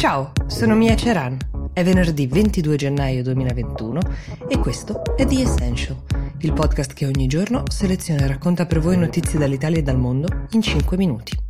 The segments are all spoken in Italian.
Ciao, sono Mia Ceran. È venerdì 22 gennaio 2021 e questo è The Essential, il podcast che ogni giorno seleziona e racconta per voi notizie dall'Italia e dal mondo in 5 minuti.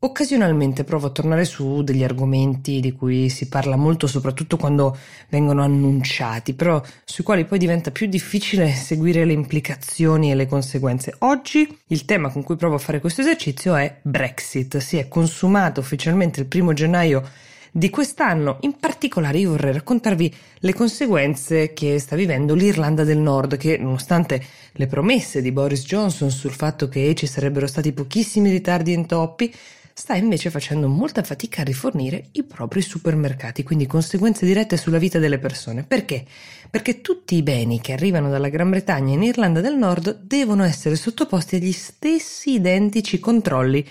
Occasionalmente provo a tornare su degli argomenti di cui si parla molto, soprattutto quando vengono annunciati, però sui quali poi diventa più difficile seguire le implicazioni e le conseguenze. Oggi il tema con cui provo a fare questo esercizio è Brexit. Si è consumato ufficialmente il primo gennaio di quest'anno. In particolare io vorrei raccontarvi le conseguenze che sta vivendo l'Irlanda del Nord, che nonostante le promesse di Boris Johnson sul fatto che ci sarebbero stati pochissimi ritardi e intoppi, sta invece facendo molta fatica a rifornire i propri supermercati, quindi conseguenze dirette sulla vita delle persone. Perché? Perché tutti i beni che arrivano dalla Gran Bretagna in Irlanda del Nord devono essere sottoposti agli stessi identici controlli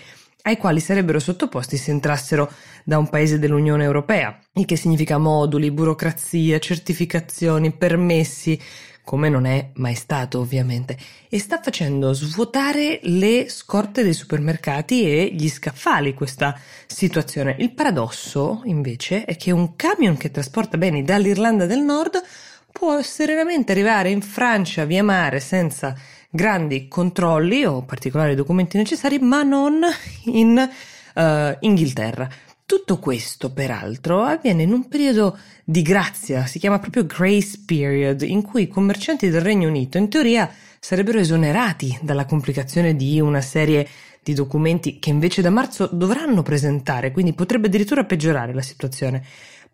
ai quali sarebbero sottoposti se entrassero da un paese dell'Unione Europea, il che significa moduli, burocrazia, certificazioni, permessi, come non è mai stato ovviamente, e sta facendo svuotare le scorte dei supermercati e gli scaffali questa situazione. Il paradosso invece è che un camion che trasporta beni dall'Irlanda del Nord può serenamente arrivare in Francia via mare senza grandi controlli o particolari documenti necessari, ma non in uh, Inghilterra. Tutto questo, peraltro, avviene in un periodo di grazia, si chiama proprio Grace Period, in cui i commercianti del Regno Unito, in teoria, sarebbero esonerati dalla complicazione di una serie di documenti che invece da marzo dovranno presentare, quindi potrebbe addirittura peggiorare la situazione.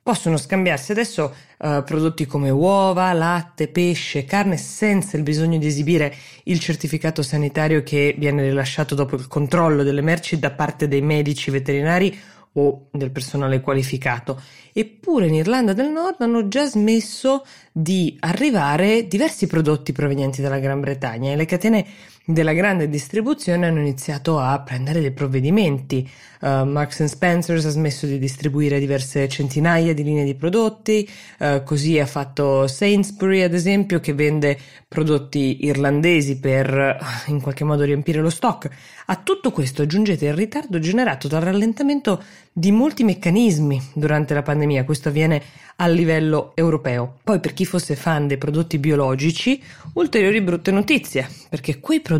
Possono scambiarsi adesso uh, prodotti come uova, latte, pesce, carne senza il bisogno di esibire il certificato sanitario che viene rilasciato dopo il controllo delle merci da parte dei medici veterinari o del personale qualificato. Eppure in Irlanda del Nord hanno già smesso di arrivare diversi prodotti provenienti dalla Gran Bretagna e le catene della grande distribuzione hanno iniziato a prendere dei provvedimenti. Uh, Marks Spencer's ha smesso di distribuire diverse centinaia di linee di prodotti, uh, così ha fatto Sainsbury ad esempio che vende prodotti irlandesi per in qualche modo riempire lo stock. A tutto questo aggiungete il ritardo generato dal rallentamento di molti meccanismi durante la pandemia, questo avviene a livello europeo. Poi per chi fosse fan dei prodotti biologici, ulteriori brutte notizie, perché quei prodotti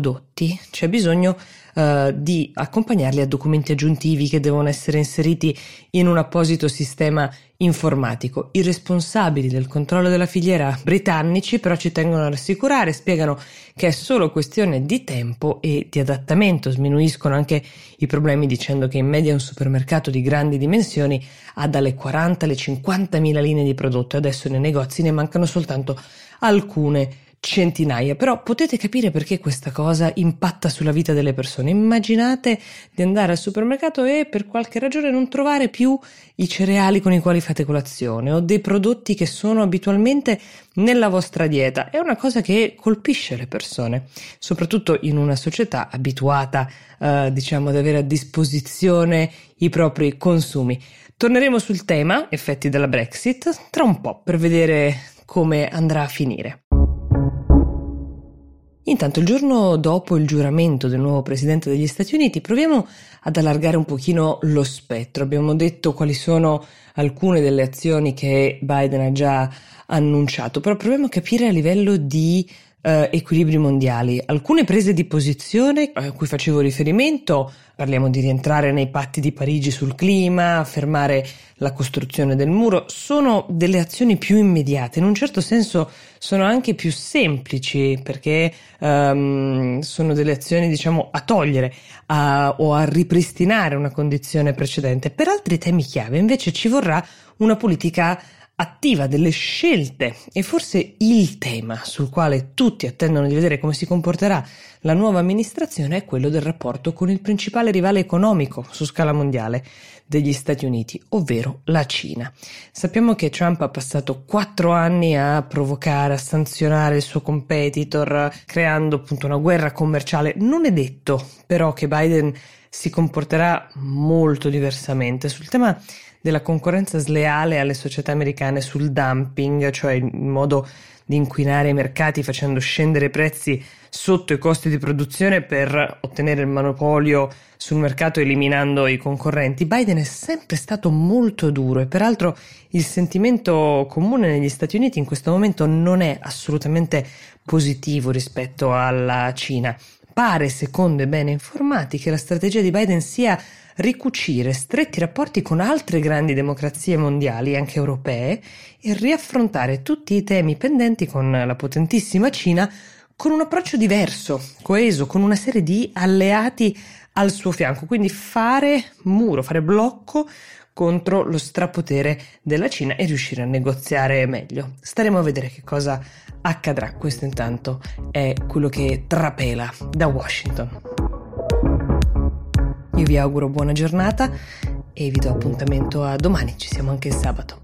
c'è bisogno uh, di accompagnarli a documenti aggiuntivi che devono essere inseriti in un apposito sistema informatico. I responsabili del controllo della filiera britannici però ci tengono a rassicurare, spiegano che è solo questione di tempo e di adattamento, sminuiscono anche i problemi dicendo che in media un supermercato di grandi dimensioni ha dalle 40 alle 50 mila linee di prodotto e adesso nei negozi ne mancano soltanto alcune centinaia, però potete capire perché questa cosa impatta sulla vita delle persone. Immaginate di andare al supermercato e per qualche ragione non trovare più i cereali con i quali fate colazione o dei prodotti che sono abitualmente nella vostra dieta. È una cosa che colpisce le persone, soprattutto in una società abituata, eh, diciamo, ad avere a disposizione i propri consumi. Torneremo sul tema effetti della Brexit tra un po' per vedere come andrà a finire. Intanto il giorno dopo il giuramento del nuovo presidente degli Stati Uniti proviamo ad allargare un pochino lo spettro. Abbiamo detto quali sono alcune delle azioni che Biden ha già annunciato, però proviamo a capire a livello di eh, equilibri mondiali. Alcune prese di posizione a cui facevo riferimento, parliamo di rientrare nei patti di Parigi sul clima, fermare la costruzione del muro, sono delle azioni più immediate, in un certo senso sono anche più semplici perché um, sono delle azioni diciamo a togliere a, o a ripristinare una condizione precedente. Per altri temi chiave invece ci vorrà una politica attiva delle scelte e forse il tema sul quale tutti attendono di vedere come si comporterà la nuova amministrazione è quello del rapporto con il principale rivale economico su scala mondiale degli Stati Uniti, ovvero la Cina. Sappiamo che Trump ha passato quattro anni a provocare, a sanzionare il suo competitor, creando appunto una guerra commerciale. Non è detto però che Biden si comporterà molto diversamente sul tema della concorrenza sleale alle società americane sul dumping, cioè il modo di inquinare i mercati facendo scendere i prezzi sotto i costi di produzione per ottenere il monopolio sul mercato eliminando i concorrenti. Biden è sempre stato molto duro e peraltro il sentimento comune negli Stati Uniti in questo momento non è assolutamente positivo rispetto alla Cina. Pare, secondo i bene informati, che la strategia di Biden sia ricucire stretti rapporti con altre grandi democrazie mondiali, anche europee, e riaffrontare tutti i temi pendenti con la potentissima Cina con un approccio diverso, coeso, con una serie di alleati al suo fianco, quindi fare muro, fare blocco contro lo strapotere della Cina e riuscire a negoziare meglio. Staremo a vedere che cosa accadrà. Questo intanto è quello che trapela da Washington. Io vi auguro buona giornata e vi do appuntamento a domani, ci siamo anche il sabato.